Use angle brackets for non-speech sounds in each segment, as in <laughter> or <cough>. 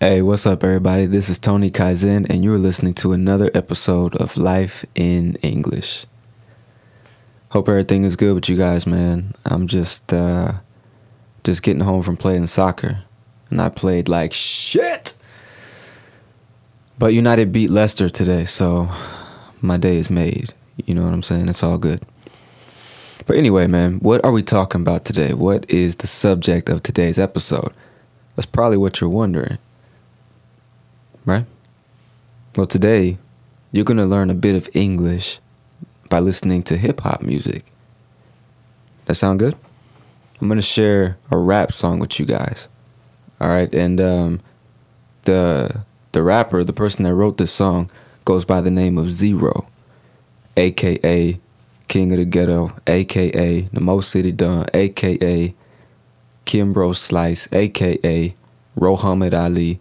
Hey, what's up, everybody? This is Tony Kaizen, and you're listening to another episode of Life in English. Hope everything is good with you guys, man. I'm just uh, just getting home from playing soccer, and I played like shit. But United beat Leicester today, so my day is made. You know what I'm saying? It's all good. But anyway, man, what are we talking about today? What is the subject of today's episode? That's probably what you're wondering. Right? Well, today, you're going to learn a bit of English by listening to hip hop music. That sound good? I'm going to share a rap song with you guys. All right, and um, the the rapper, the person that wrote this song, goes by the name of Z-Ro, aka King of the Ghetto, aka the Mo City Don, aka Kimbro Slice, aka Rohamed Ali,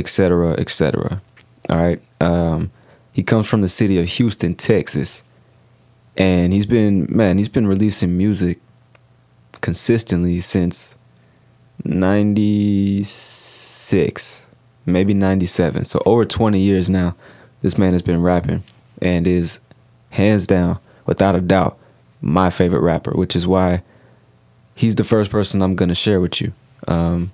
etc., etc. All right. Um, he comes from the city of Houston, Texas, and he's been man, he's been releasing music consistently since '96, maybe '97. So over 20 years now, this man has been rapping and is hands down, without a doubt, my favorite rapper. Which is why he's the first person I'm gonna share with you. Um,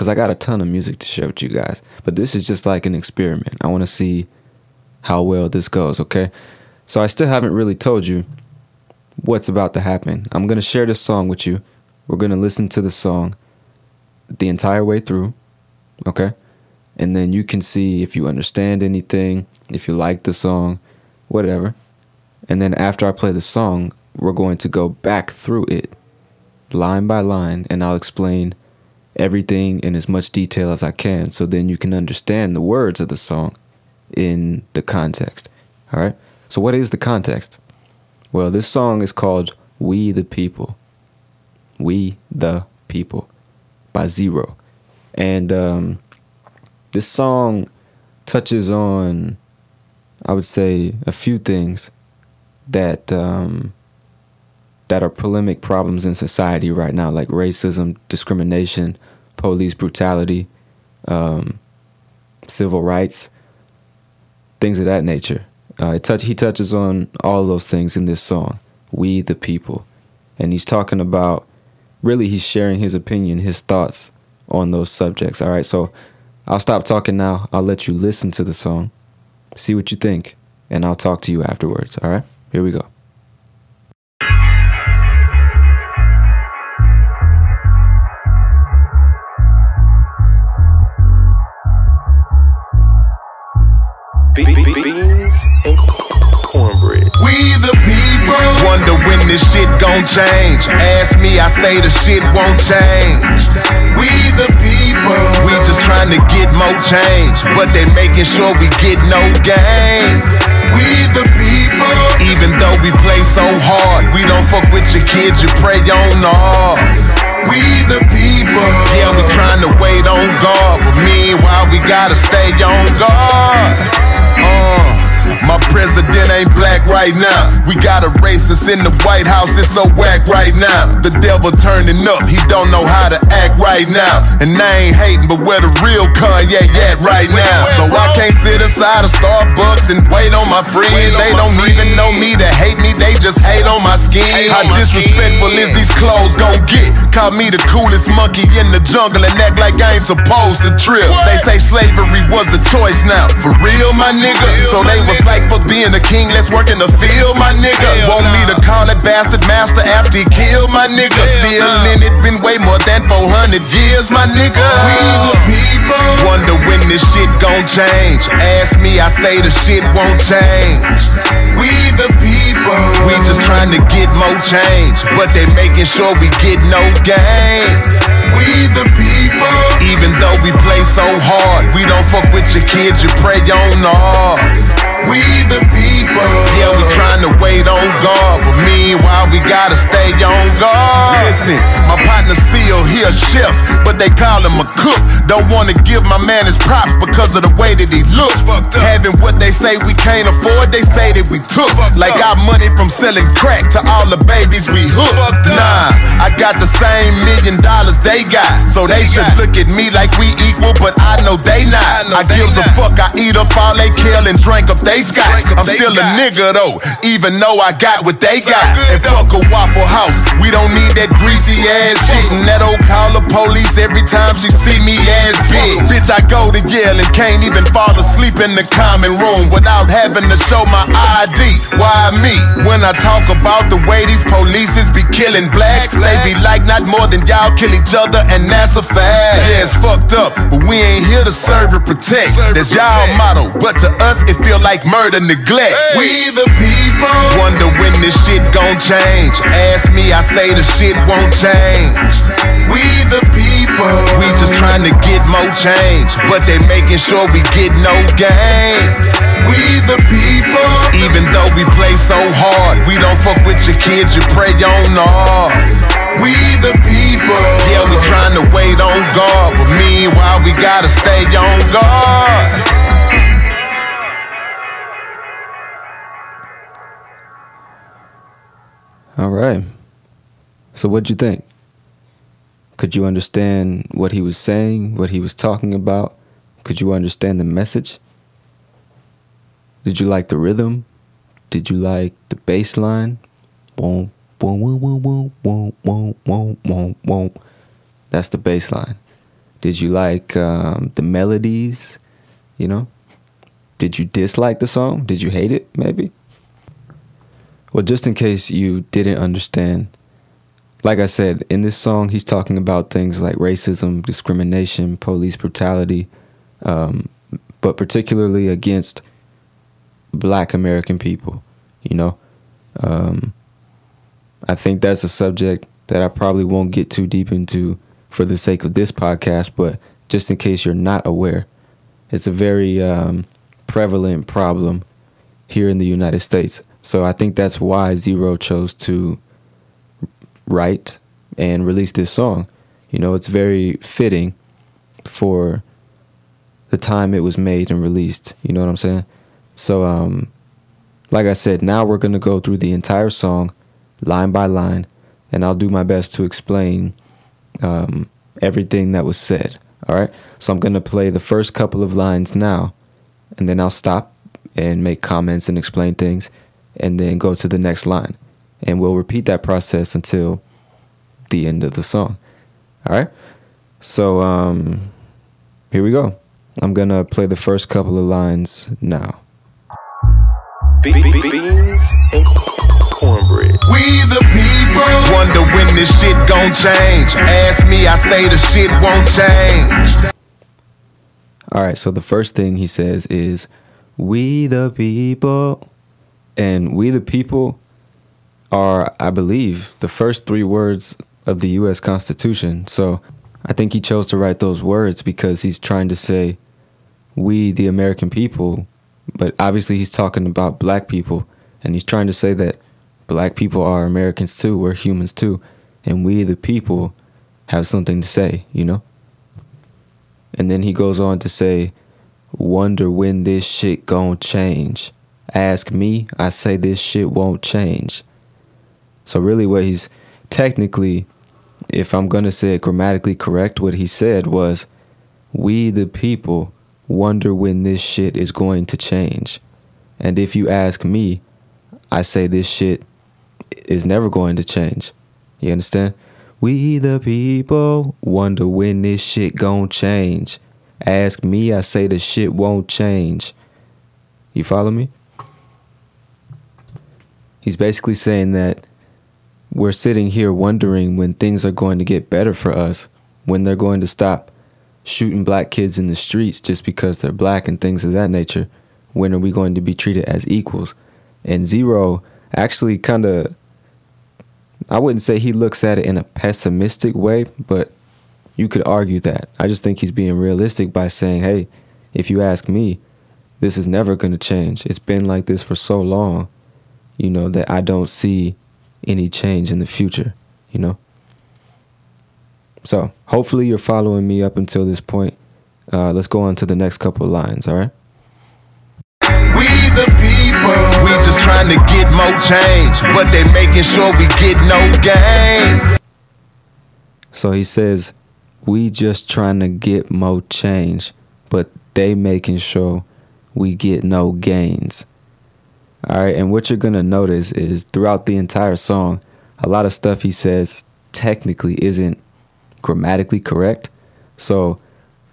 because I got a ton of music to share with you guys. But this is just like an experiment. I want to see how well this goes, okay? So I still haven't really told you what's about to happen. I'm going to share this song with you. We're going to listen to the song the entire way through, okay? And then you can see if you understand anything, if you like the song, whatever. And then after I play the song, we're going to go back through it line by line and I'll explain everything in as much detail as I can so then you can understand the words of the song in the context. All right? So, what is the context? Well, this song is called We the People. We the People by Z-Ro. And um, this song touches on, I would say, a few things that. Um, that are polemic problems in society right now, like racism, discrimination, police brutality, um, civil rights, things of that nature. Uh, touch, he touches on all those things in this song, We the People. And he's talking about, really, he's sharing his opinion, his thoughts on those subjects. All right, so I'll stop talking now. I'll let you listen to the song, see what you think, and I'll talk to you afterwards. All right, here we go. Beans and cornbread. We the people wonder when this shit gon' change. Ask me, I say the shit won't change. We the people. We just trying to get more change, but they making sure we get no gains. We the people. Even though we play so hard, we don't fuck with your kids, you pray on ours. We the people. Yeah, we trying to wait on God, but meanwhile we gotta stay on guard. Right now. We got a racist in the White House, it's so whack right now. The devil turning up, he don't know how to act right now. And I ain't hating, but where the real Kanye at right now? So I can't sit inside of Starbucks and wait on my friend. They don't even know me to hate me, they just hate on my skin. How disrespectful is these clothes gon' get? Call me the coolest monkey in the jungle and act like I ain't supposed to trip. They say slavery was a choice now. For real, my nigga? So they was like for being a king, let's work in the field, my nigga. Want me to call that bastard master after he killed my nigga? Still in it, been way more than 400 years, my nigga. We the people. Wonder when this shit gon' change. Ask me, I say the shit won't change. We the people. We just trying to get more change, but they making sure we get no gains. We the people. Even though we play so hard, we don't fuck with your kids, you pray on ours. We the people. Yeah, we trying to wait on God, but meanwhile we gotta stay on guard. Listen, my partner Seal, he a chef, but they call him a cook. Don't wanna give my man his props because of the way that he looks. Having what they say we can't afford, they say that we took. Like our money from selling crack to all the babies we hooked. Nah, I got the same million dollars they got, so they should look at me like we equal, but I know they not. I gives a fuck, I eat up all they kill and drink up they scotch. I'm still a nigga though, even though I got what they got. And fuck a Waffle House, we don't need that greasy ass shit. And that old call the police every time she see me ass big. Bitch, I go to Yale and can't even fall asleep in the common room without having to show my ID. Why me? When I talk about the way these polices be killing blacks, they be like not more than y'all kill each other, and that's a fact. Yeah, it's fucked up, but we ain't here to serve and protect. That's y'all motto, but to us it feel like murder, neglect. We the people. Wonder when this shit gon' change. Ask me, I say the shit won't change. We the people. We just trying to get more change, but they making sure we get no gains. We the people. Even though we play so hard, we don't fuck with your kids, you pray on ours. We the people. Yeah, we trying to wait on God, but meanwhile we gotta stay on guard. All right. So what'd you think? Could you understand what he was saying, what he was talking about? Could you understand the message? Did you like the rhythm? Did you like the bass line? That's the bass line. Did you like um, the melodies? You know? Did you dislike the song? Did you hate it, maybe? Well, just in case you didn't understand, like I said, in this song, he's talking about things like racism, discrimination, police brutality, um, but particularly against black American people, you know? Um, I think that's a subject that I probably won't get too deep into for the sake of this podcast, but just in case you're not aware, it's a very um, prevalent problem here in the United States. So I think that's why Z-Ro chose to write and release this song. You know, it's very fitting for the time it was made and released. You know what I'm saying? So, um, like I said, now we're going to go through the entire song line by line, and I'll do my best to explain um, everything that was said. All right? So, I'm going to play the first couple of lines now, and then I'll stop and make comments and explain things, and then go to the next line. And we'll repeat that process until the end of the song. All right? So, um, here we go. I'm going to play the first couple of lines now. Be- be- beans and cornbread. We the people. Wonder when this shit gon' change. Ask me, I say the shit won't change. All right, so the first thing he says is, We the people. And we the people are, I believe, the first three words of the U.S. Constitution. So I think he chose to write those words because he's trying to say, we, the American people, but obviously he's talking about black people, and he's trying to say that black people are Americans too, we're humans too, and we, the people, have something to say, you know? And then he goes on to say, wonder when this shit gon' change. Ask me, I say this shit won't change. So, really, what he's technically if I'm to say it grammatically correct, what he said was, We the people wonder when this shit is going to change. And if you ask me, I say this shit is never going to change. You understand? We the people wonder when this shit gon' change. Ask me, I say the shit won't change. You follow me? He's basically saying that we're sitting here wondering when things are going to get better for us, when they're going to stop shooting black kids in the streets just because they're black and things of that nature. When are we going to be treated as equals? And Z-Ro actually kind of, I wouldn't say he looks at it in a pessimistic way, but you could argue that. I just think he's being realistic by saying, hey, if you ask me, this is never going to change. It's been like this for so long, you know, that I don't see any change in the future, you know? So hopefully you're following me up until this point. Uh, let's go on to the next couple of lines, all right? We the people, we just trying to get more change, but they making sure we get no gains. So he says, we just trying to get more change, but they making sure we get no gains. All right, and what you're gonna notice is throughout the entire song, a lot of stuff he says technically isn't grammatically correct. So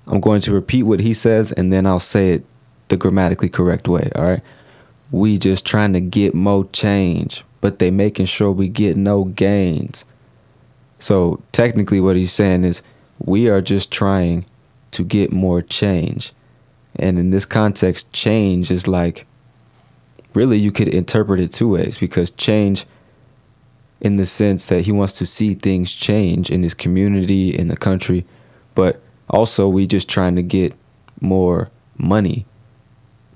I'm going to repeat what he says and then I'll say it the grammatically correct way. All right. We just trying to get more change, but they making sure we get no gains. So technically, what he's saying is we are just trying to get more change. And in this context, change is like really you could interpret it two ways because change in the sense that he wants to see things change in his community in the country but also we just trying to get more money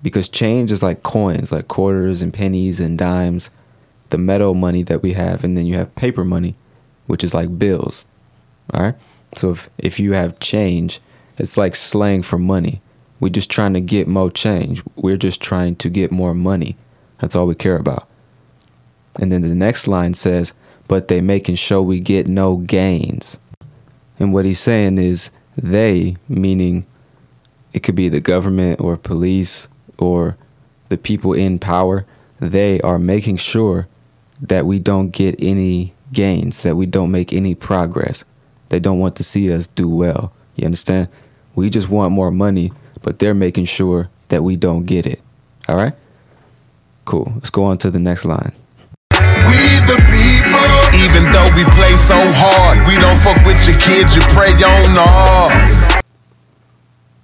because change is like coins like quarters and pennies and dimes the metal money that we have and then you have paper money which is like bills all right? So if, if you have change it's like slang for money. We're just trying to get more change. We're just trying to get more money that's all we care about. And then the next line says, but they making sure we get no gains. And what he's saying is they, meaning it could be the government or police or the people in power, they are making sure that we don't get any gains, that we don't make any progress. They don't want to see us do well. You understand? We just want more money, but they're making sure that we don't get it. All right? Cool. Let's go on to the next line. We the people, even though we play so hard, we don't fuck with your kids, you pray on us.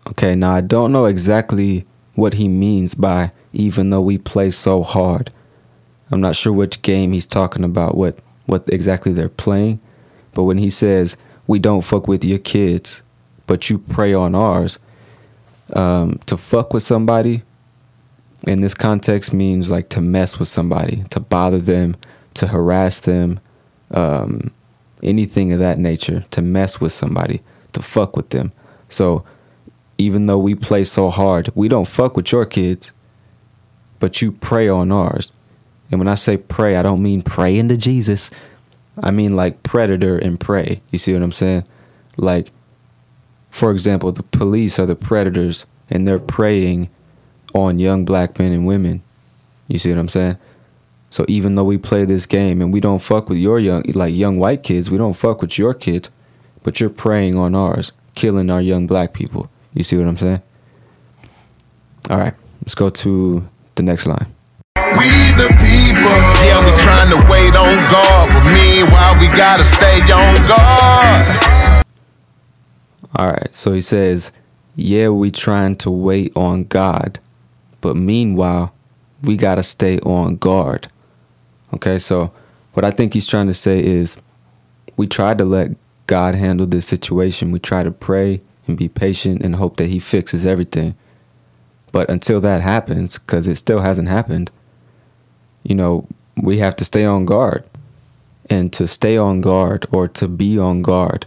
Okay, now I don't know exactly what he means by even though we play so hard. I'm not sure which game he's talking about, what what exactly they're playing. But when he says we don't fuck with your kids, but you prey on ours, um, to fuck with somebody in this context means like to mess with somebody, to bother them, to harass them, um, anything of that nature, to mess with somebody, to fuck with them. So even though we play so hard, we don't fuck with your kids, but you prey on ours. And when I say pray, I don't mean pray into Jesus. I mean like predator and prey. You see what I'm saying? Like, for example, the police are the predators and they're preying on young black men and women. You see what I'm saying? So even though we play this game and we don't fuck with your young like young white kids, we don't fuck with your kids, but you're preying on ours, killing our young black people. You see what I'm saying? All right, let's go to the next line. We the people, yeah, we trying to wait on God, but meanwhile we gotta stay on God. All right, so he says, yeah, we trying to wait on God, but meanwhile, we got to stay on guard. Okay, so what I think he's trying to say is we tried to let God handle this situation. We try to pray and be patient and hope that He fixes everything. But until that happens, because it still hasn't happened, you know, we have to stay on guard. And to stay on guard or to be on guard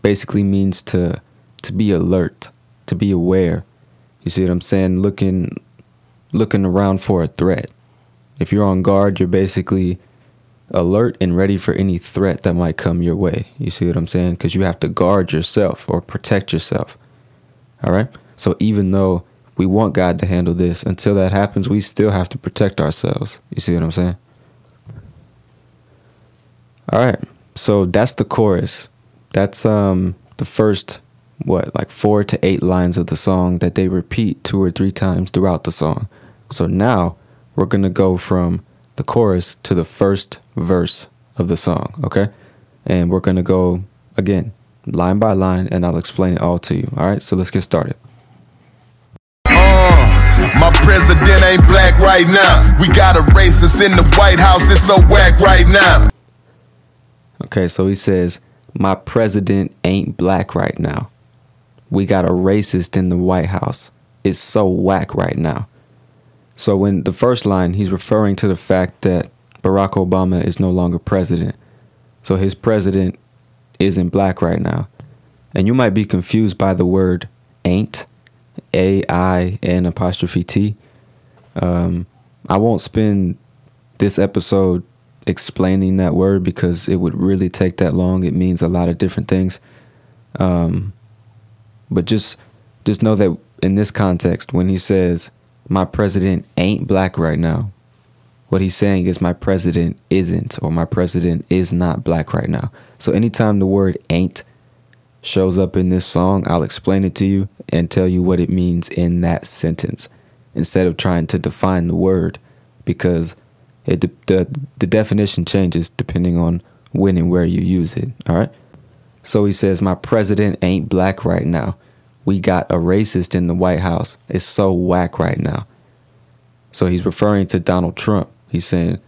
basically means to to be alert, to be aware. You see what I'm saying? Looking looking around for a threat. If you're on guard, you're basically alert and ready for any threat that might come your way. You see what I'm saying? Because you have to guard yourself or protect yourself. All right? So even though we want God to handle this, until that happens, we still have to protect ourselves. You see what I'm saying? All right. So that's the chorus. That's um the first what like 4 to 8 lines of the song that they repeat two or three times throughout the song. So now we're going to go from the chorus to the first verse of the song, okay? And we're going to go again, line by line, and I'll explain it all to you. All right, so let's get started. Uh, my president ain't black right now. We got a racist in the White House. It's so whack right now. Okay, so he says, My president ain't black right now. We got a racist in the White House. It's so whack right now. So, when the first line, he's referring to the fact that Barack Obama is no longer president. So, his president isn't black right now. And you might be confused by the word ain't, A I N apostrophe T. Um, I won't spend this episode explaining that word because it would really take that long. It means a lot of different things. Um, but just just know that in this context, when he says my president ain't black right now, what he's saying is my president isn't or my president is not black right now. So anytime the word ain't shows up in this song, I'll explain it to you and tell you what it means in that sentence instead of trying to define the word because it the the definition changes depending on when and where you use it, all right? So he says my president ain't black right now. We got a racist in the White House. It's so whack right now. So he's referring to Donald Trump. He's saying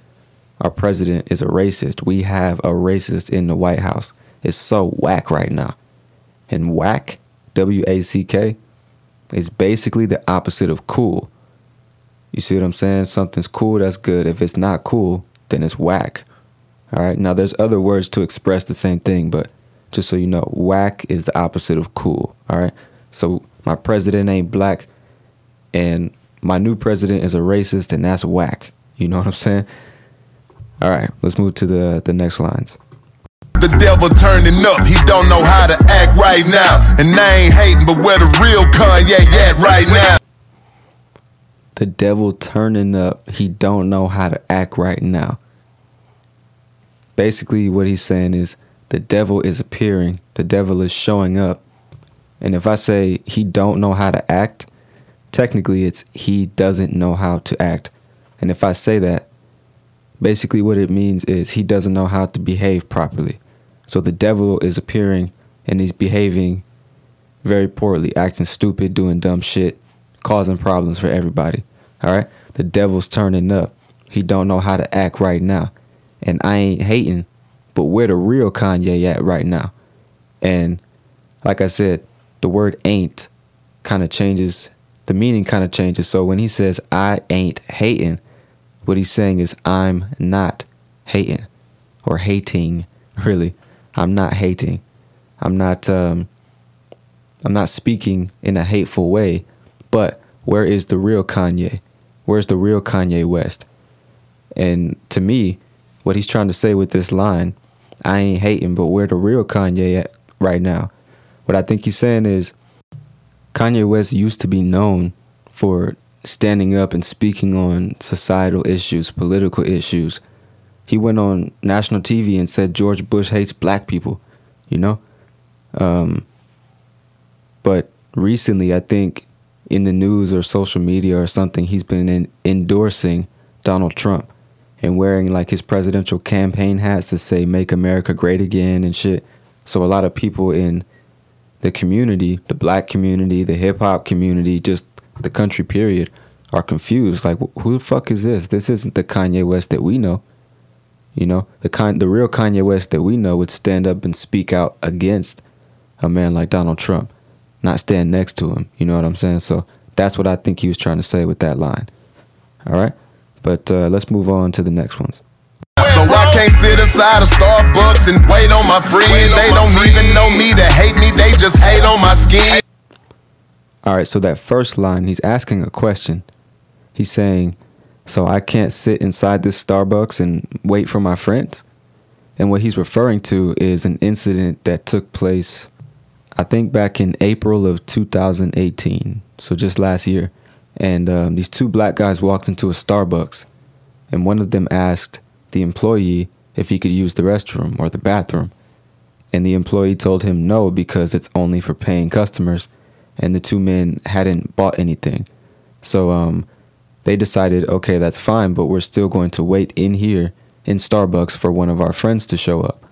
our president is a racist. We have a racist in the White House. It's so whack right now. And whack, W A C K, is basically the opposite of cool. You see what I'm saying? Something's cool, that's good. If it's not cool, then it's whack. All right. Now, there's other words to express the same thing, but just so you know, whack is the opposite of cool. All right. So my president ain't black, and my new president is a racist, and that's whack. You know what I'm saying? All right. Let's move to the the next lines. The devil turning up, he don't know how to act right now. And I ain't hating, but where the real Kanye at right now? The devil turning up, he don't know how to act right now. Basically, what he's saying is the devil is appearing, the devil is showing up. And if I say he don't know how to act, technically it's he doesn't know how to act. And if I say that, basically what it means is he doesn't know how to behave properly. So the devil is appearing and he's behaving very poorly, acting stupid, doing dumb shit, causing problems for everybody. All right? The devil's turning up. He don't know how to act right now. And I ain't hating, but where the real Kanye at right now? And like I said, the word ain't kind of changes, the meaning kind of changes. So when he says I ain't hating, what he's saying is I'm not hating or hating, <laughs> really. I'm not hating. I'm not um I'm not speaking in a hateful way, but where is the real Kanye? Where's the real Kanye West? And to me, what he's trying to say with this line, I ain't hating, but where the real Kanye at right now? What I think he's saying is Kanye West used to be known for standing up and speaking on societal issues, political issues. He went on national TV and said George Bush hates black people, you know? Um, but recently, I think in the news or social media or something, he's been in, endorsing Donald Trump and wearing like his presidential campaign hats to say "Make America Great Again" and shit. So a lot of people in the community, the black community, the hip hop community, just the country period, are confused. Like, who the fuck is this? This isn't the Kanye West that we know. You know, the kind the real Kanye West that we know would stand up and speak out against a man like Donald Trump, not stand next to him. You know what I'm saying? So that's what I think he was trying to say with that line. All right, but uh, let's move on to the next ones. So I can't sit inside of Starbucks and wait on my friend. They don't even know me, they hate me, they just hate on my skin. All right, so that first line, he's asking a question. He's saying, So I can't sit inside this Starbucks and wait for my friends? And what he's referring to is an incident that took place, I think, back in April of 2018. So just last year. And um, these two black guys walked into a Starbucks, and one of them asked the employee if he could use the restroom or the bathroom. And the employee told him no because it's only for paying customers and the two men hadn't bought anything. So um, they decided, okay, that's fine, but we're still going to wait in here in Starbucks for one of our friends to show up.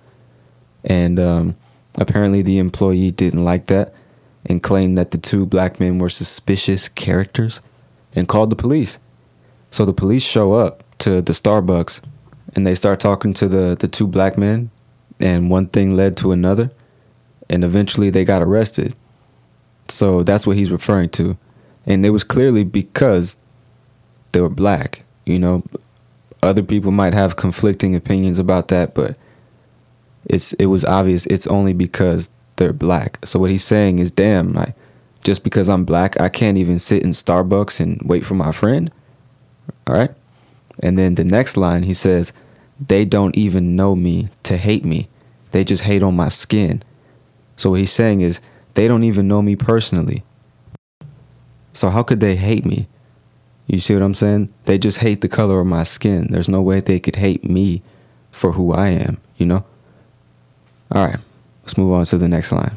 And um, apparently, the employee didn't like that and claimed that the two black men were suspicious characters and called the police. So the police show up to the Starbucks and they start talking to the, the two black men, and one thing led to another, and eventually they got arrested. So that's what he's referring to. And it was clearly because they were black. You know, other people might have conflicting opinions about that, but it's it was obvious it's only because they're black. So what he's saying is damn, like just because I'm black, I can't even sit in Starbucks and wait for my friend. All right? And then the next line he says, they don't even know me to hate me. They just hate on my skin. So what he's saying is they don't even know me personally. So how could they hate me? You see what I'm saying? They just hate the color of my skin. There's no way they could hate me for who I am, you know? All right, let's move on to the next line.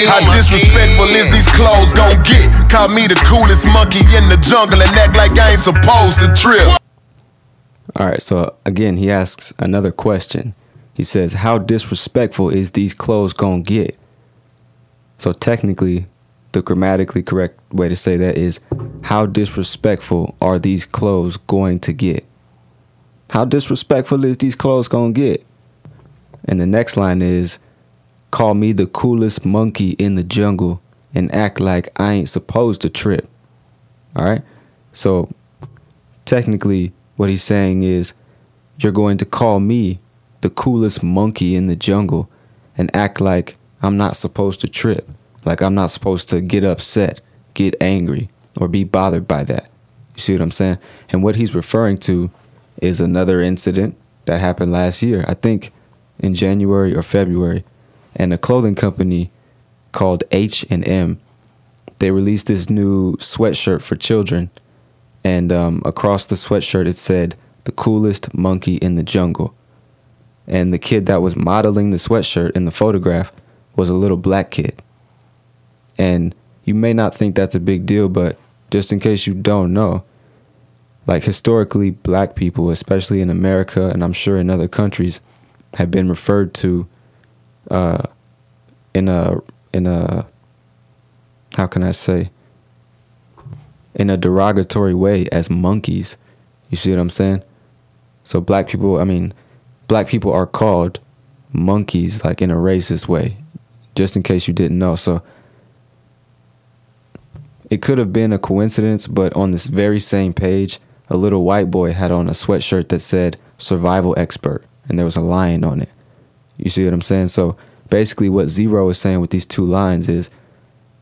How disrespectful is these clothes get? Call me the coolest monkey in the jungle and act like I ain't supposed to trip. All right, so again, he asks another question. He says, How disrespectful is these clothes gonna get? So technically, the grammatically correct way to say that is how disrespectful are these clothes going to get? How disrespectful is these clothes to get? And the next line is call me the coolest monkey in the jungle and act like I ain't supposed to trip. All right? So technically what he's saying is you're going to call me the coolest monkey in the jungle and act like I'm not supposed to trip. Like I'm not supposed to get upset, get angry, or be bothered by that. You see what I'm saying? And what he's referring to is another incident that happened last year, I think in January or February, and a clothing company called H&M they released this new sweatshirt for children and um, across the sweatshirt it said the coolest monkey in the jungle and the kid that was modeling the sweatshirt in the photograph was a little black kid. And you may not think that's a big deal, but just in case you don't know, like historically, black people, especially in America and I'm sure in other countries, have been referred to uh, in a in a how can I say in a derogatory way as monkeys. You see what I'm saying? So black people, I mean, black people are called monkeys like in a racist way just in case you didn't know. So it could have been a coincidence, but on this very same page, a little white boy had on a sweatshirt that said survival expert and there was a lion on it. You see what I'm saying? So basically, what Z-Ro is saying with these two lines is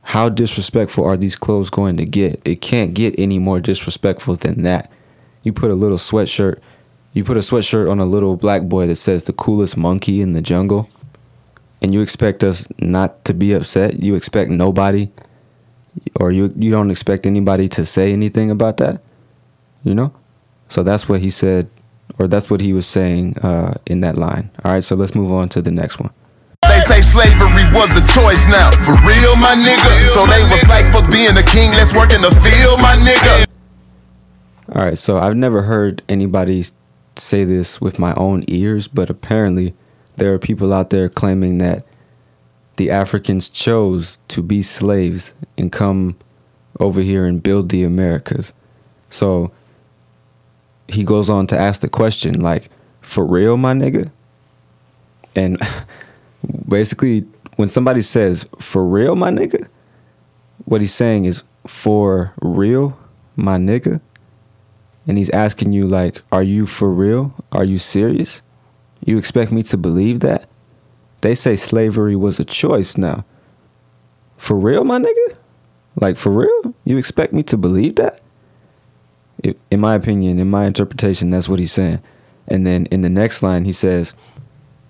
how disrespectful are these clothes going to get? It can't get any more disrespectful than that. You put a little sweatshirt, you put a sweatshirt on a little black boy that says the coolest monkey in the jungle and you expect us not to be upset? You expect nobody or you you don't expect anybody to say anything about that? You know? So that's what he said or that's what he was saying uh, in that line. All right so let's move on to the next one They say slavery was a choice now, for real, my nigga. So they was like, for being a king, let's work in the field, my nigga. all right so i've never heard anybody say this with my own ears but apparently there are people out there claiming that the Africans chose to be slaves and come over here and build the Americas. So he goes on to ask the question like, for real, my nigga? And <laughs> basically, when somebody says for real, my nigga, what he's saying is for real, my nigga. And he's asking you, like, are you for real? Are you serious? You expect me to believe that? They say slavery was a choice now. For real, my nigga? Like, for real? You expect me to believe that? in my opinion, in my interpretation, that's what he's saying. And then in the next line, he says,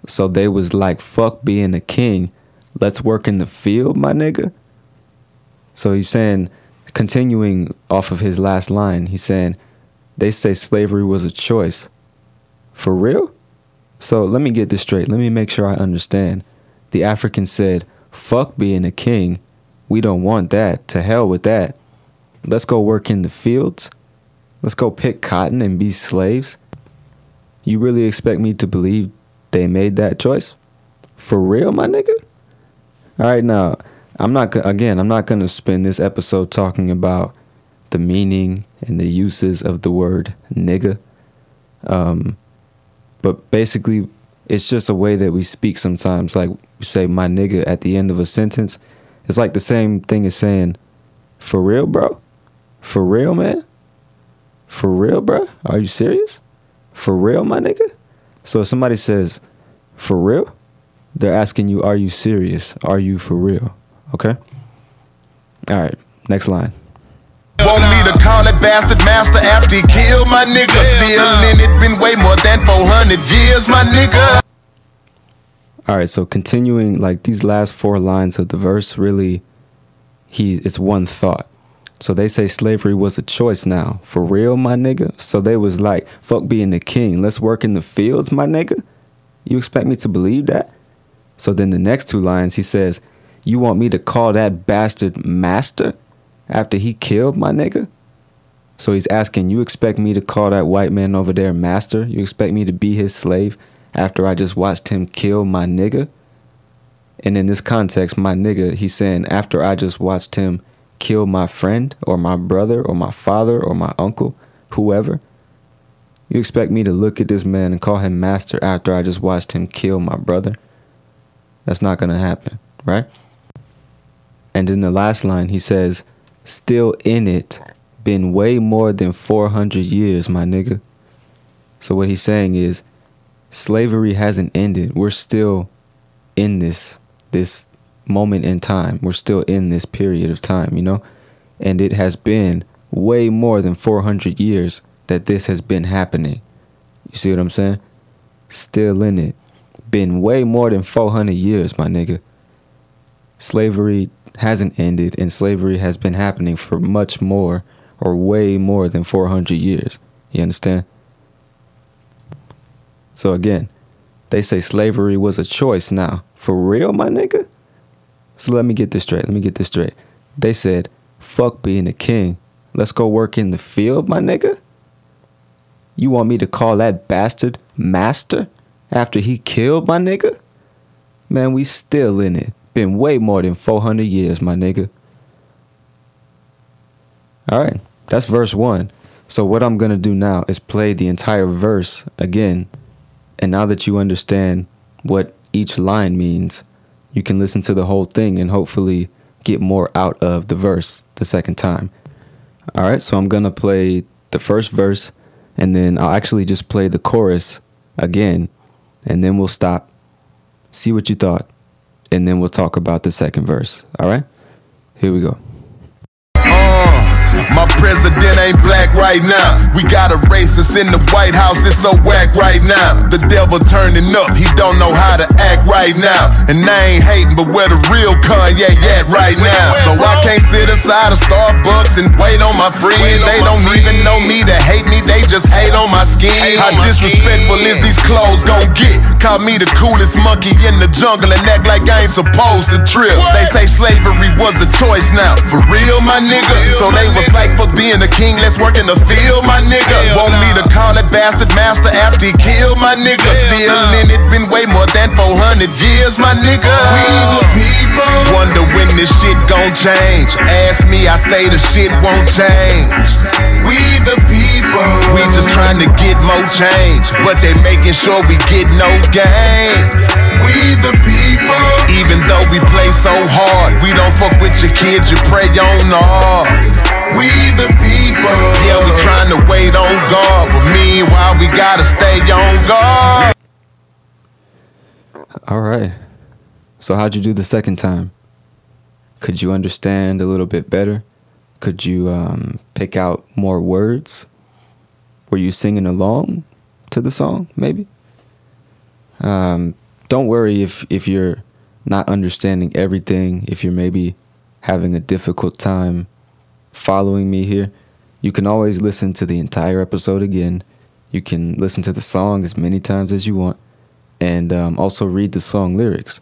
So they was like, fuck being a king. Let's work in the field, my nigga. So he's saying, continuing off of his last line, he's saying, They say slavery was a choice. For real? So let me get this straight. Let me make sure I understand. The African said, fuck being a king. We don't want that. To hell with that. Let's go work in the fields. Let's go pick cotton and be slaves. You really expect me to believe they made that choice? For real, my nigga? All right, now, I'm not, again, I'm not going to spend this episode talking about the meaning and the uses of the word nigga. Um, but basically, it's just a way that we speak sometimes. Like we say my nigga at the end of a sentence. It's like the same thing as saying, for real, bro? For real, man? For real, bro? Are you serious? For real, my nigga? So if somebody says, for real, they're asking you, are you serious? Are you for real? Okay? All right, next line. Want me to call that bastard master after he killed my nigga? Still in it, been way more than 400 years, my nigga. All right, so continuing like these last four lines of the verse, really, he it's one thought. So they say slavery was a choice now, for real, my nigga. So they was like, fuck being the king, let's work in the fields, my nigga. You expect me to believe that? So then the next two lines, he says, you want me to call that bastard master? after he killed my nigga? So he's asking, You expect me to call that white man over there master? You expect me to be his slave after I just watched him kill my nigga? And in this context, my nigga, he's saying, After I just watched him kill my friend or my brother or my father or my uncle, whoever, you expect me to look at this man and call him master after I just watched him kill my brother? That's not going to happen, right? And in the last line, he says, still in it been way more than 400 years, my nigga. So what he's saying is slavery hasn't ended. We're still in this this moment in time. We're still in this period of time, you know? And it has been way more than 400 years that this has been happening. You see what I'm saying? Still in it. Been way more than 400 years, my nigga. Slavery hasn't ended and slavery has been happening for much more or way more than 400 years. You understand? So again, they say slavery was a choice now. For real, my nigga? So let me get this straight. Let me get this straight. They said, fuck being a king. Let's go work in the field, my nigga? You want me to call that bastard master after he killed my nigga? Man, we still in it been way more than 400 years, my nigga. All right, that's verse one. So, what I'm going to do now is play the entire verse again. And now that you understand what each line means, you can listen to the whole thing and hopefully get more out of the verse the second time. All right, so I'm going to play the first verse and then I'll actually just play the chorus again and then we'll stop. See what you thought and then we'll talk about the second verse. All right? Here we go. President ain't black right now. We got a racist in the White House, it's so whack right now. The devil turning up, he don't know how to act right now. And I ain't hating, but where the real Kanye at right now? So I can't sit aside of Starbucks and wait on my friend. They don't even know me to hate me, they just hate on my skin. How disrespectful is these clothes gon' get? Call me the coolest monkey in the jungle and act like I ain't supposed to trip. They say slavery was a choice now. For real, my nigga. So they was like for being a king, let's work in the field, my nigga. Want me to call that bastard master after he killed my nigga. Still in it, been way more than 400 years, my nigga. We the people. Wonder when this shit gon' change. Ask me, I say the shit won't change. More change, but they making sure we get no gains. We the people, even though we play so hard, we don't fuck with your kids, you pray on us. We the people, yeah, we trying to wait on God, but meanwhile we gotta stay on guard. All right. So how'd you do the second time? Could you understand a little bit better? Could you um, pick out more words? Were you singing along to the song? Maybe. Um, don't worry if if you're not understanding everything. If you're maybe having a difficult time following me here, you can always listen to the entire episode again. You can listen to the song as many times as you want, and um, also read the song lyrics.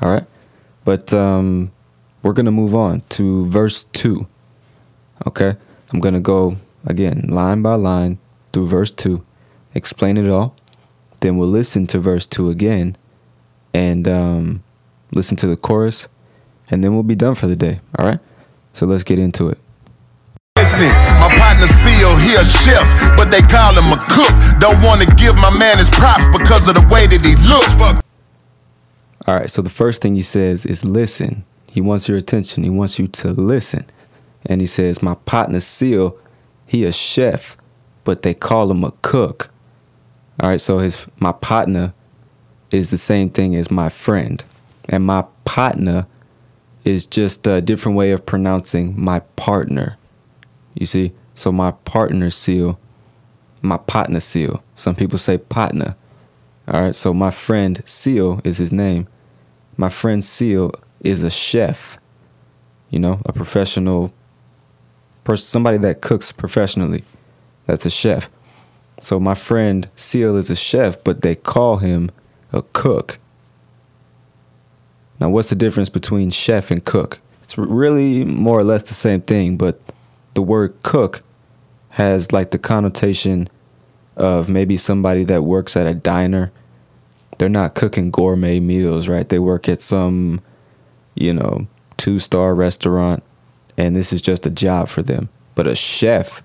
All right, but um, we're gonna move on to verse two. Okay, I'm gonna go again line by line through verse two, explain it all. Then we'll listen to verse two again, and um, listen to the chorus, and then we'll be done for the day. All right, so let's get into it. Listen, my partner Seal, he a chef, but they call him a cook. Don't wanna give my man his props because of the way that he looks. Fuck. All right, so the first thing he says is listen. He wants your attention. He wants you to listen. And he says, My partner Seal, he a chef, but they call him a cook. All right, so his my partner is the same thing as my friend. And my partner is just a different way of pronouncing my partner. You see? So my partner seal, my partner seal. Some people say partner. All right, so my friend Seal is his name. My friend Seal is a chef. You know, a professional person, somebody that cooks professionally. That's a chef. So my friend Seal is a chef, but they call him a cook. Now, what's the difference between chef and cook? It's really more or less the same thing, but the word cook has like the connotation of maybe somebody that works at a diner. They're not cooking gourmet meals, right? They work at some, you know, two star restaurant, and this is just a job for them. But a chef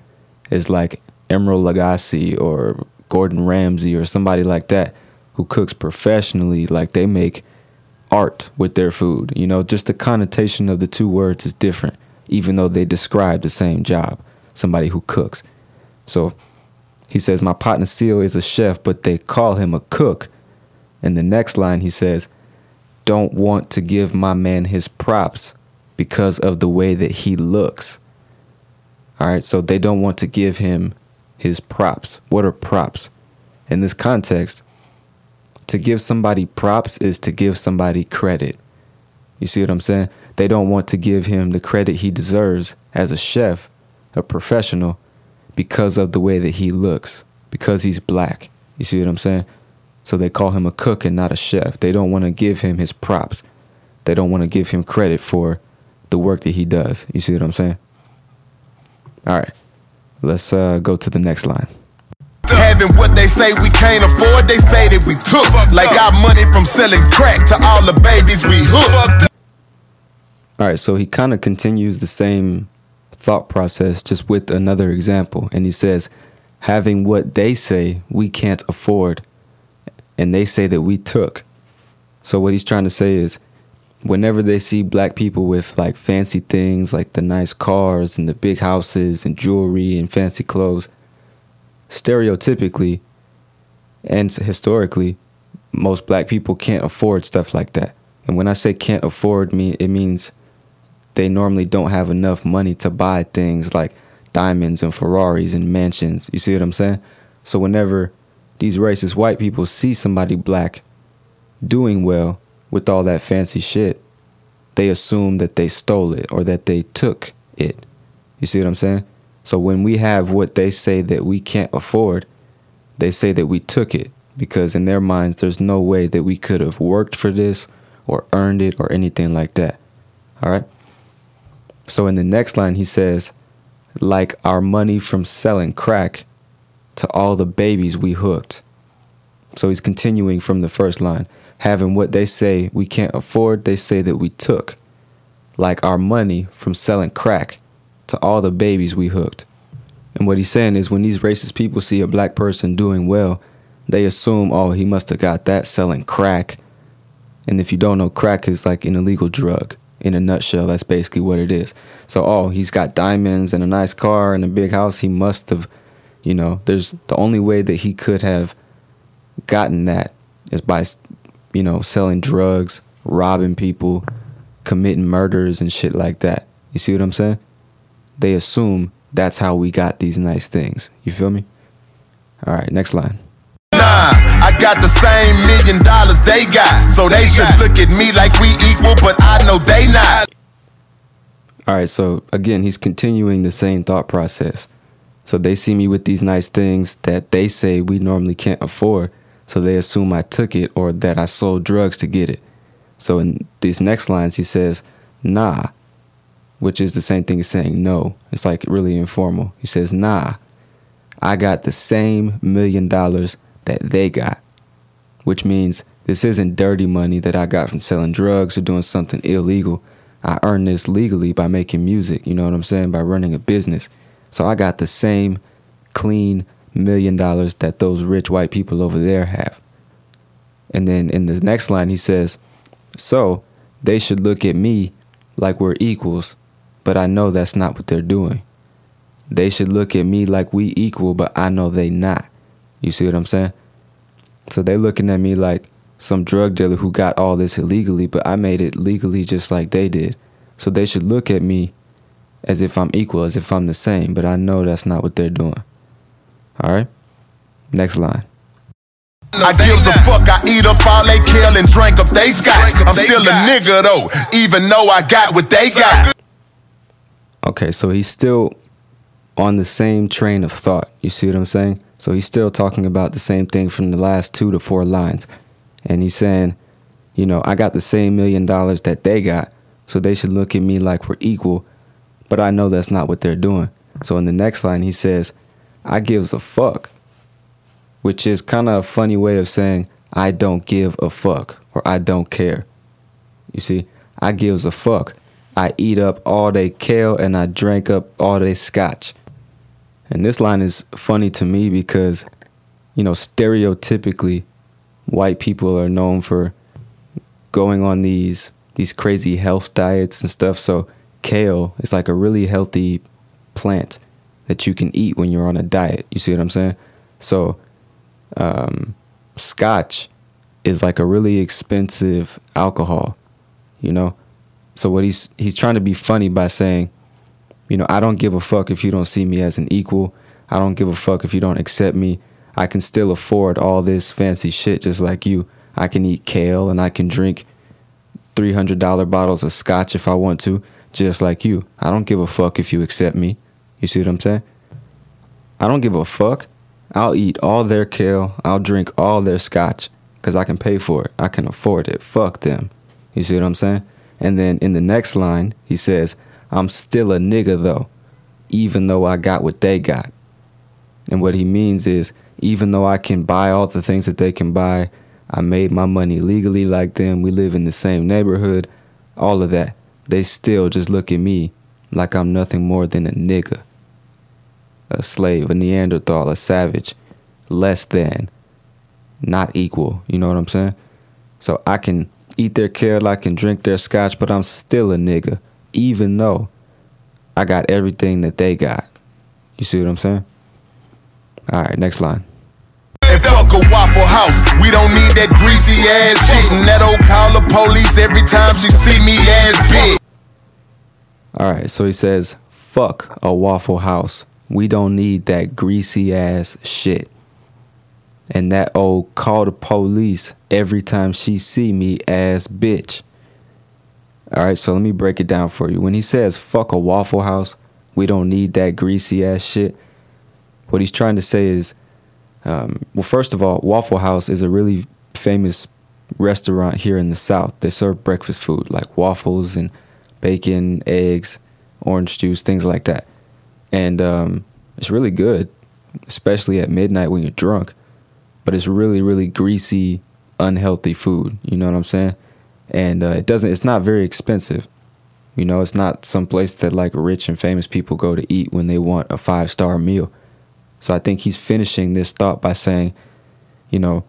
is like Emeril Lagasse or Gordon Ramsay or somebody like that who cooks professionally, like they make art with their food. You know, just the connotation of the two words is different, even though they describe the same job somebody who cooks. So he says, My partner Seal is a chef, but they call him a cook. And the next line he says, Don't want to give my man his props because of the way that he looks. All right, so they don't want to give him his props. What are props? In this context, to give somebody props is to give somebody credit. You see what I'm saying? They don't want to give him the credit he deserves as a chef, a professional, because of the way that he looks, because he's black. You see what I'm saying? So they call him a cook and not a chef. They don't want to give him his props. They don't want to give him credit for the work that he does. You see what I'm saying? All right. Let's uh, go to the next line. Having what they say we can't afford, they say that we took. Like our money from selling crack to all the babies we hooked. All right, so he kind of continues the same thought process just with another example. And he says, having what they say we can't afford, and they say that we took. So, what he's trying to say is, whenever they see black people with like fancy things like the nice cars and the big houses and jewelry and fancy clothes, stereotypically and historically, most black people can't afford stuff like that. And when I say can't afford me, it means they normally don't have enough money to buy things like diamonds and Ferraris and mansions. You see what I'm saying? So whenever these racist white people see somebody black doing well with all that fancy shit, they assume that they stole it or that they took it. You see what I'm saying? So when we have what they say that we can't afford, they say that we took it because in their minds there's no way that we could have worked for this or earned it or anything like that. All right? So in the next line he says like our money from selling crack to all the babies we hooked. So he's continuing from the first line. Having what they say we can't afford, they say that we took. Like our money from selling crack to all the babies we hooked. And what he's saying is when these racist people see a black person doing well, they assume, oh, he must have got that selling crack. And if you don't know, crack is like an illegal drug. In a nutshell, that's basically what it is. So, oh, he's got diamonds and a nice car and a big house. He must have, you know, there's the only way that he could have gotten that is by, you know, selling drugs, robbing people, committing murders and shit like that. You see what I'm saying? They assume that's how we got these nice things. You feel me? All right, next line. Nah, I got the same million dollars they got. So they should look at me like we equal, but I know they not. All right, so again, he's continuing the same thought process. So they see me with these nice things that they say we normally can't afford. So they assume I took it or that I sold drugs to get it. So in these next lines, he says, nah, which is the same thing as saying no. It's like really informal. He says, nah, I got the same million dollars that they got, which means this isn't dirty money that I got from selling drugs or doing something illegal. I earned this legally by making music, you know what I'm saying? By running a business. So I got the same clean million dollars that those rich white people over there have. And then in the next line, he says, So they should look at me like we're equals, but I know that's not what they're doing. They should look at me like we equal, but I know they not. You see what I'm saying? So they looking at me like some drug dealer who got all this illegally, but I made it legally just like they did. So they should look at me as if I'm equal, as if I'm the same, but I know that's not what they're doing. All right? Next line. I gives a fuck, I eat up all they kill and drink up they scotch. I'm still a nigga though, even though I got what they got. Okay, so he's still on the same train of thought. You see what I'm saying? So he's still talking about the same thing from the last two to four lines. And he's saying, you know, I got the same million dollars that they got, so they should look at me like we're equal, but I know that's not what they're doing. So in the next line, he says, I gives a fuck, which is kind of a funny way of saying, I don't give a fuck or I don't care. You see, I gives a fuck. I eat up all they kale and I drank up all they scotch. And this line is funny to me because, you know, stereotypically, white people are known for going on these these crazy health diets and stuff. So kale is like a really healthy plant that you can eat when you're on a diet. You see what I'm saying? So um, scotch is like a really expensive alcohol, you know. So what he's he's trying to be funny by saying you know, I don't give a fuck if you don't see me as an equal. I don't give a fuck if you don't accept me. I can still afford all this fancy shit just like you. I can eat kale and I can drink $300 bottles of scotch if I want to, just like you. I don't give a fuck if you accept me. You see what I'm saying? I don't give a fuck. I'll eat all their kale. I'll drink all their scotch because I can pay for it. I can afford it. Fuck them. You see what I'm saying? And then in the next line, he says, I'm still a nigga though, even though I got what they got. And what he means is, even though I can buy all the things that they can buy, I made my money legally like them, we live in the same neighborhood, all of that. They still just look at me like I'm nothing more than a nigga, a slave, a Neanderthal, a savage, less than, not equal. You know what I'm saying? So I can eat their kale, I can drink their scotch, but I'm still a nigga even though I got everything that they got. You see what I'm saying? All right, next line. Fuck a Waffle House. We don't need that greasy ass shit. And that old call the police every time she see me ass bitch. All right, so he says, fuck a Waffle House. We don't need that greasy ass shit. And that old call the police every time she see me ass bitch. All right, so let me break it down for you. When he says fuck a Waffle House, we don't need that greasy ass shit. What he's trying to say is, um, well, first of all, Waffle House is a really famous restaurant here in the South. They serve breakfast food like waffles and bacon, eggs, orange juice, things like that. And um, it's really good, especially at midnight when you're drunk. But it's really, really greasy, unhealthy food. You know what I'm saying? and uh, it doesn't. It's not very expensive. You know, it's not some place that like rich and famous people go to eat when they want a five star meal. So I think he's finishing this thought by saying, you know,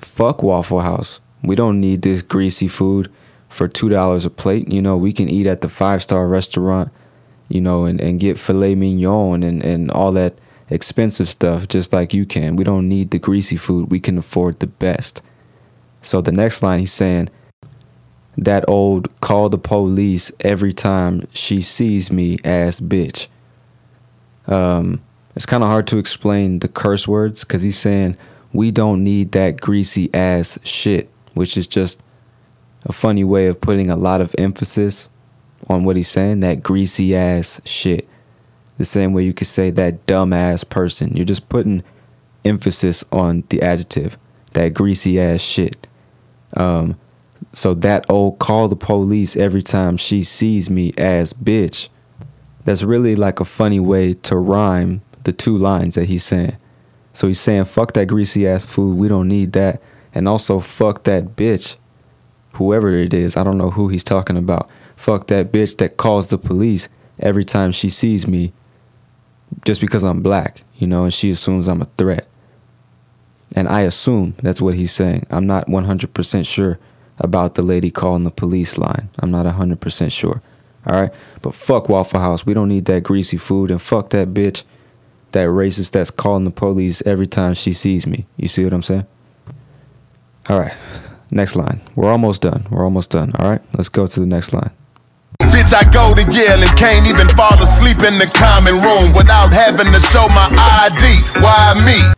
fuck Waffle House. We don't need this greasy food for $2 a plate. You know, we can eat at the five star restaurant, you know, and, and get filet mignon and, and all that expensive stuff just like you can. We don't need the greasy food. We can afford the best. So the next line he's saying, that old call the police every time she sees me ass bitch. Um, it's kind of hard to explain the curse words because he's saying we don't need that greasy ass shit, which is just a funny way of putting a lot of emphasis on what he's saying. That greasy ass shit. The same way you could say that dumb ass person. You're just putting emphasis on the adjective. That greasy ass shit. Um, so that old call the police every time she sees me as bitch. That's really like a funny way to rhyme the two lines that he's saying. So he's saying, fuck that greasy ass food. We don't need that. And also, fuck that bitch. Whoever it is, I don't know who he's talking about. Fuck that bitch that calls the police every time she sees me just because I'm black, you know, and she assumes I'm a threat. And I assume that's what he's saying. I'm not 100% sure about the lady calling the police line. I'm not 100% sure. All right? But fuck Waffle House. We don't need that greasy food. And fuck that bitch, that racist that's calling the police every time she sees me. You see what I'm saying? All right. Next line. We're almost done. We're almost done. All right? Let's go to the next line. Bitch, I go to Yale and can't even fall asleep in the common room without having to show my ID. Why me?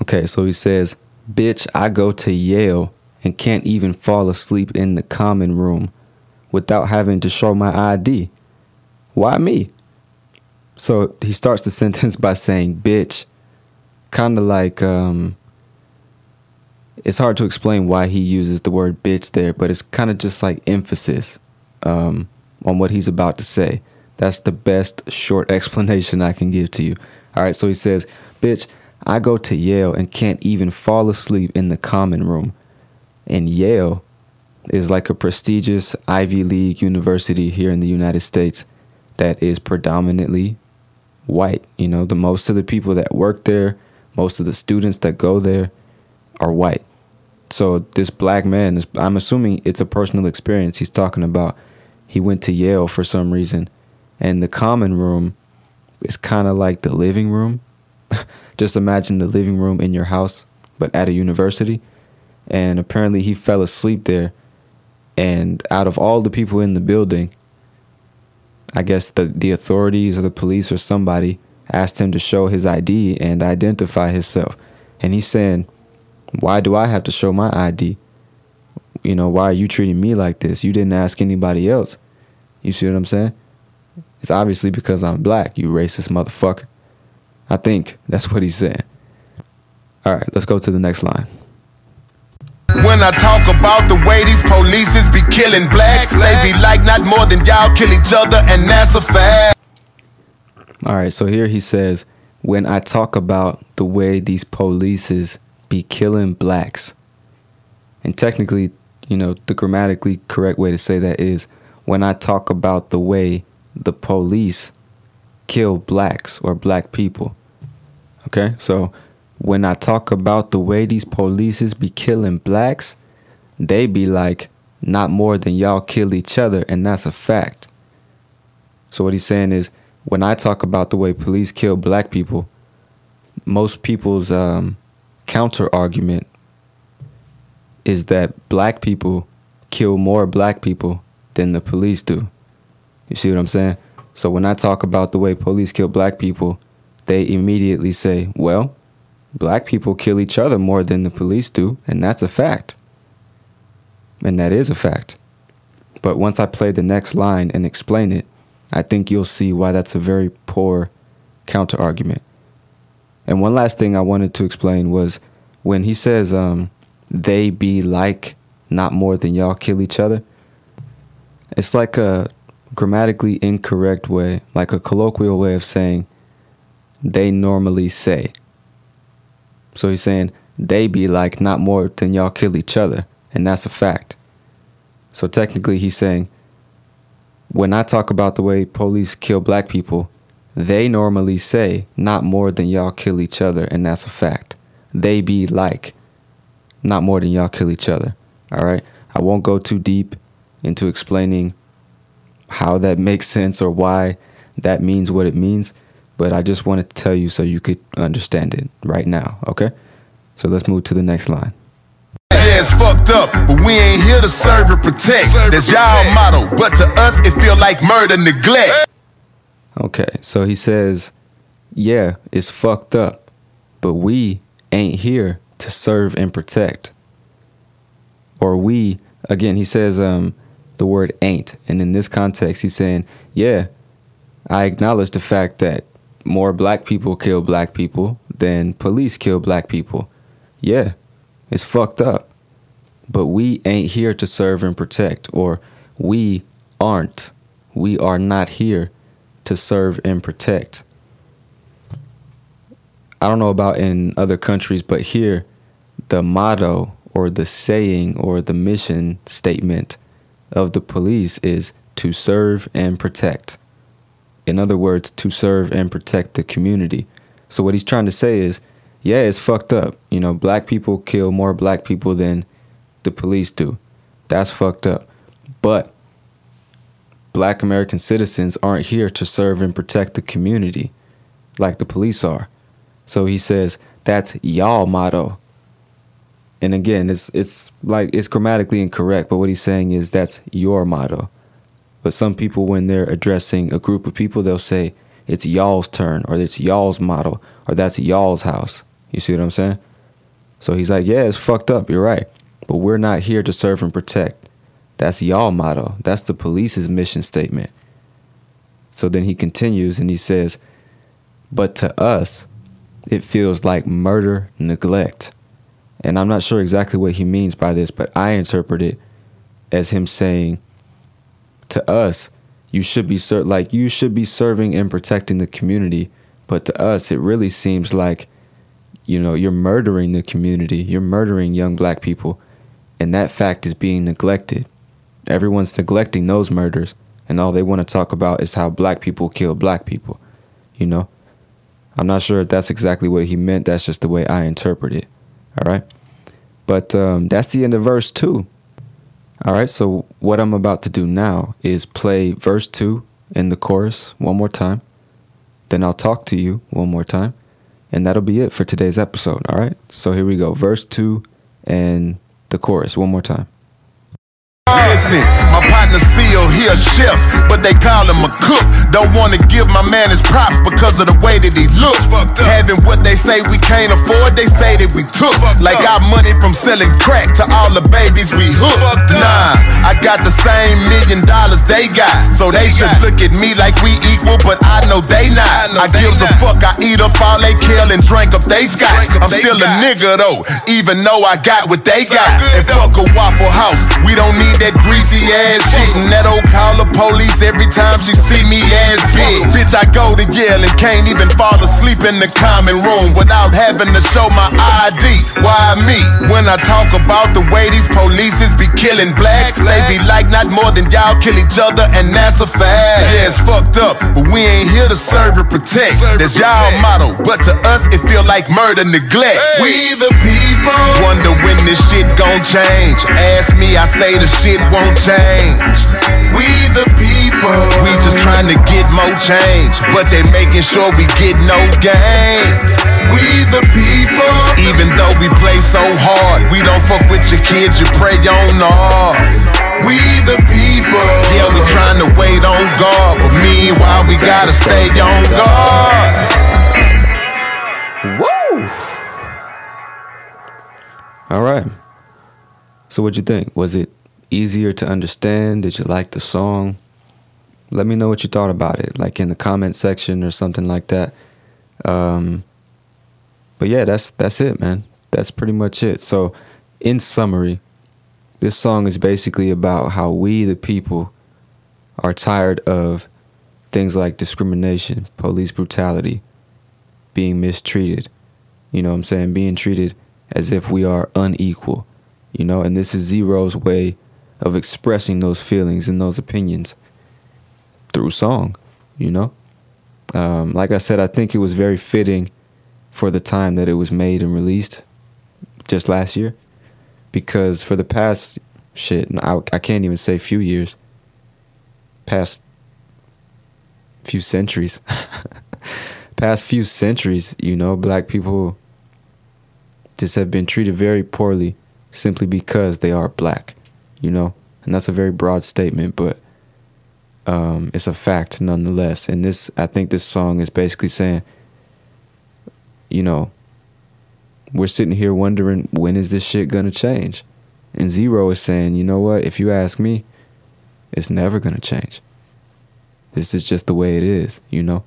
Okay, so he says, Bitch, I go to Yale and can't even fall asleep in the common room without having to show my ID. Why me? So he starts the <laughs> sentence by saying, bitch. Kind of like, um, it's hard to explain why he uses the word bitch there, but it's kind of just like emphasis um, on what he's about to say. That's the best short <laughs> explanation I can give to you. All right, so he says, bitch, I go to Yale and can't even fall asleep in the common room and Yale is like a prestigious Ivy League university here in the United States that is predominantly white. You know, the most of the people that work there, most of the students that go there are white. So this black man is I'm assuming it's a personal experience he's talking about. He went to Yale for some reason and the common room is kind of like the living room. <laughs> Just imagine the living room in your house but at a university and apparently he fell asleep there. And out of all the people in the building, I guess the the authorities or the police or somebody asked him to show his ID and identify himself. And he's saying, "Why do I have to show my ID? You know, why are you treating me like this? You didn't ask anybody else." You see what I'm saying? It's obviously because I'm black, you racist motherfucker. I think that's what he's saying. All right, let's go to the next line. When I talk about the way these polices be killing blacks, they be like not more than y'all kill each other, and that's a fact. All right, so here he says, when I talk about the way these polices be killing blacks, and technically, you know, the grammatically correct way to say that is when I talk about the way the police kill blacks or black people. Okay, so when I talk about the way these polices be killing blacks, they be like, not more than y'all kill each other, and that's a fact. So what he's saying is, when I talk about the way police kill black people, most people's um, counter argument is that black people kill more black people than the police do. You see what I'm saying? So when I talk about the way police kill black people, they immediately say, well, black people kill each other more than the police do, and that's a fact. And that is a fact. But once I play the next line and explain it, I think you'll see why that's a very poor counter argument. And one last thing I wanted to explain was when he says, um, they be like not more than y'all kill each other, it's like a grammatically incorrect way, like a colloquial way of saying they normally say. So he's saying they be like not more than y'all kill each other, and that's a fact. So technically, he's saying when I talk about the way police kill black people, they normally say not more than y'all kill each other, and that's a fact. They be like, not more than y'all kill each other. All right. I won't go too deep into explaining how that <laughs> makes sense or why that means what it means, but I just wanted to tell you so you could understand it right now. Okay. So let's move to the next line. Ass fucked up, but we ain't here to serve or protect. That's y'all motto, but to us it feel like murder, neglect. Okay, so he says, Yeah, it's fucked up, but we ain't here to serve and protect. Or we, again, he says um, the word ain't. And in this context, he's saying, Yeah, I acknowledge the fact that more black people kill black people than police kill black people. Yeah, it's fucked up. But we ain't here to serve and protect, or we aren't. We are not here to serve and protect. I don't know about in other countries, but here, the motto or the saying or the mission statement of the police is to serve and protect. In other words, to serve and protect the community. So, what he's trying to say is, yeah, it's fucked up. You know, black people kill more black people than the police do. That's fucked up. But black American citizens aren't here to serve and protect the community like the police are. So he says that's y'all motto. And again, it's it's like it's grammatically incorrect, but what he's saying is that's your motto. But some people when they're addressing a group of people, they'll say it's y'all's turn or it's y'all's motto or that's y'all's house. You see what I'm saying? So he's like, "Yeah, it's fucked up. You're right. But we're not here to serve and protect. That's y'all motto. That's the police's mission statement. So then he continues and he says, But to us, it feels like murder, neglect. And I'm not sure exactly what he means by this, but I interpret it as him saying, To us, you should be ser- like you should be serving and protecting the community, but to us it really seems like you know, you're murdering the community, you're murdering young black people, and that fact is being neglected. Everyone's neglecting those murders, and all they want to talk about is how black people kill black people. You know? I'm not sure if that's exactly what he meant. That's just the way I interpret it. All right? But um, that's the end of verse 2. All right, so what I'm about to do now is play verse 2 in the chorus one more time. Then I'll talk to you one more time. And that'll be it for today's episode. All right, so here we go. Verse 2 and the chorus one more time. Listen, my partner Seal, he a chef, but they call him a cook. Don't wanna give my man his props because of the way that he looks. Having what they say we can't afford, they say that we took. Like our money from selling crack to all the babies we hooked. Nah, I got the same million dollars they got, so they should look at me like we equal, but I know they not. I gives a fuck, I eat up all they kill and drink up they scotch. I'm still a nigga though, even though I got what they got. And fuck a Waffle House, we don't need that greasy ass shit. And that old call the police every time she see me ass big. Bitch, I go to Yale and can't even fall asleep in the common room without having to show my ID. Why me? When I talk about the way these polices be killing blacks, they be like not more than y'all kill each other, and that's a fact. Yeah, it's fucked up, but we ain't here to serve and protect. That's y'all motto, but to us it feel like murder, neglect. We the people wonder when this shit gon' change. Ask me, I say the shit won't change. We the people, we just trying to get more change, but they making sure we get no gains. We the people, even though we play so hard, we don't fuck with your kids, you pray on ours. We the people, yeah, we trying to wait on God, but meanwhile we gotta stay on guard. Woo! All right. So what'd you think? Was it easier to understand? Did you like the song? Let me know what you thought about it, like in the comment section or something like that. Um, but yeah, that's that's it, man. That's pretty much it. So, in summary, this song is basically about how we, the people, are tired of things like discrimination, police brutality, being mistreated. You know what I'm saying? Being treated as if we are unequal. You know, and this is Z-Ro's way of expressing those feelings and those opinions. through song, you know. Um, like I said, I think it was very fitting for the time that it was made and released just last year because for the past shit I, I can't even say few years past few centuries <laughs> past few centuries you know black people just have been treated very poorly simply because they are black you know and that's a very broad statement but um, it's a fact nonetheless and this i think this song is basically saying you know we're sitting here wondering when is this shit gonna change? And Z-Ro is saying, you know what, if you ask me, it's never gonna change. This is just the way it is, you know?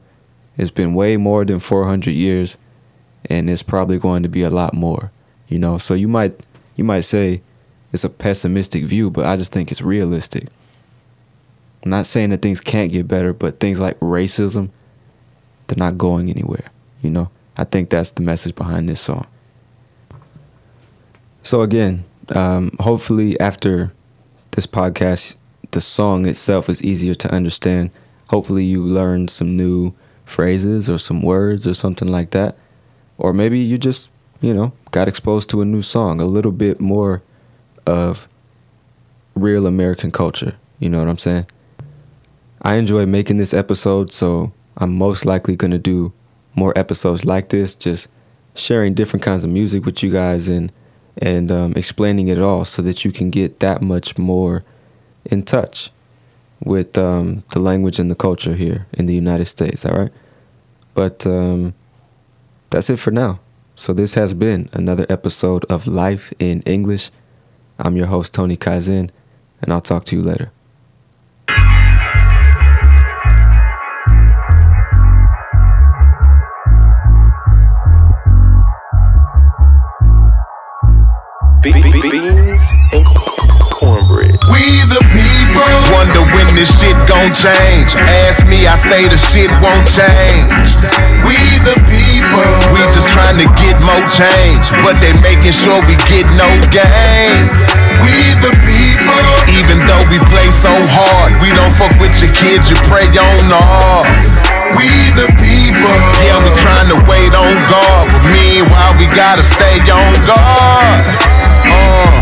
It's been way more than 400 years and it's probably going to be a lot more, you know? So you might you might say it's a pessimistic view, but I just think it's realistic. I'm not saying that things can't get better, but things like racism, they're not going anywhere, you know? I think that's the message behind this song. So again, um, hopefully after this podcast, the song itself is easier to understand. Hopefully you learned some new phrases or some words or something like that. Or maybe you just, you know, got exposed to a new song, a little bit more of real American culture. You know what I'm saying? I enjoy making this episode, so I'm most likely going to do more episodes like this, just sharing different kinds of music with you guys and and um, explaining it all so that you can get that much more in touch with um, the language and the culture here in the United States. All right. But um, that's it for now. So, this has been another episode of Life in English. I'm your host, Tony Kaizen, and I'll talk to you later. Beans and. We the people wonder when this shit gon' change. Ask me, I say the shit won't change. We the people, we just trying to get more change, but they making sure we get no gains. We the people, even though we play so hard, we don't fuck with your kids, you pray on ours. We the people, yeah, we trying to wait on God, but meanwhile we gotta stay on guard. Uh.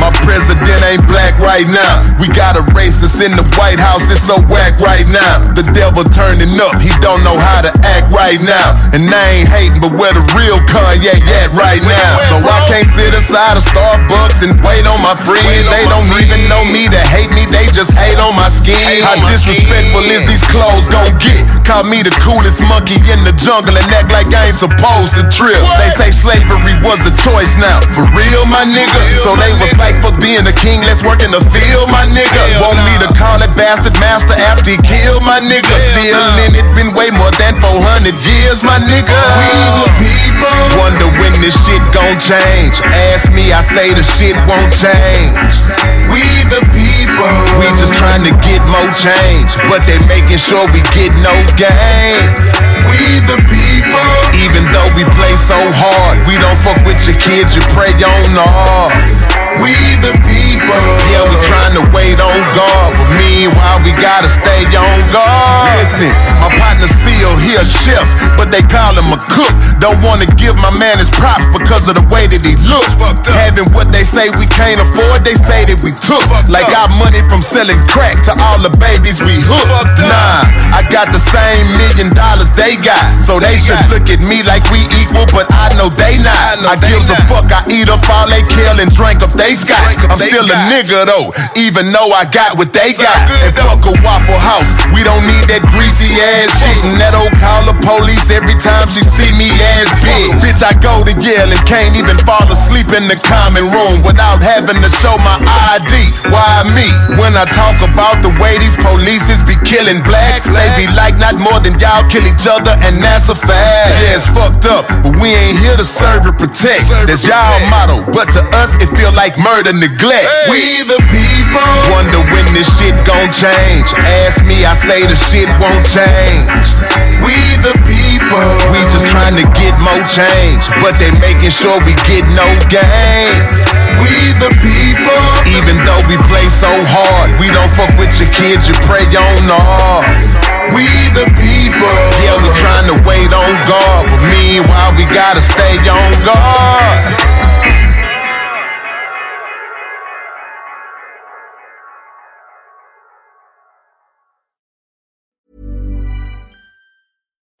My president ain't black right now. We got a racist in the White House, it's so whack right now. The devil turning up, he don't know how to act right now. And I ain't hating, but where the real Kanye at right now? So I can't sit aside of Starbucks and wait on my friend. They don't even know me to hate me, they just hate on my skin. How disrespectful is these clothes gon' get? Call me the coolest monkey in the jungle and act like I ain't supposed to trip. They say slavery was a choice now. For real, my nigga. So they was like, fuck being a king, let's work in the field, my nigga. Want me to call it bastard master after he killed my nigga. Still in it, been way more than 400 years, my nigga. We the people wonder when this shit gon' change. Ask me, I say the shit won't change. We the people, we just trying to get more change, but they making sure we get no gains. We the people, even though we play so hard, we don't fuck with your kids, you pray on ours. We the people, yeah, we trying to wait on God, but meanwhile we gotta stay on guard. Listen, my partner Seal, he a chef, but they call him a cook. Don't wanna give my man his props because of the way that he looks. Having what they say we can't afford, they say that we took. Like our money from selling crack to all the babies we hooked. Nah, I got the same million dollars they got, so they should look at me like we equal, but I know they not. I gives a fuck, I eat up all they kill and drink up they scotch. I'm still a nigga though, even though I got what they got. And fuck a Waffle House, we don't need that greasy ass shit. And that old call the police every time she see me ass big. Bitch, I go to Yale and can't even fall asleep in the common room without having to show my ID. Why me? When I talk about the way these polices be killing blacks, they be like not more than y'all kill each other, and that's a fact. Yeah, it's fucked up, but we ain't here to serve and protect. That's y'all motto, but to us it feel like murder, neglect. We the people wonder when this shit gon' change. Ask me, I say the shit won't change. We the people people. We just trying to get more change, but they making sure we get no gains. We the people. Even though we play so hard, we don't fuck with your kids, you pray on ours. We the people. Yeah, we trying to wait on God, but meanwhile we gotta stay on guard.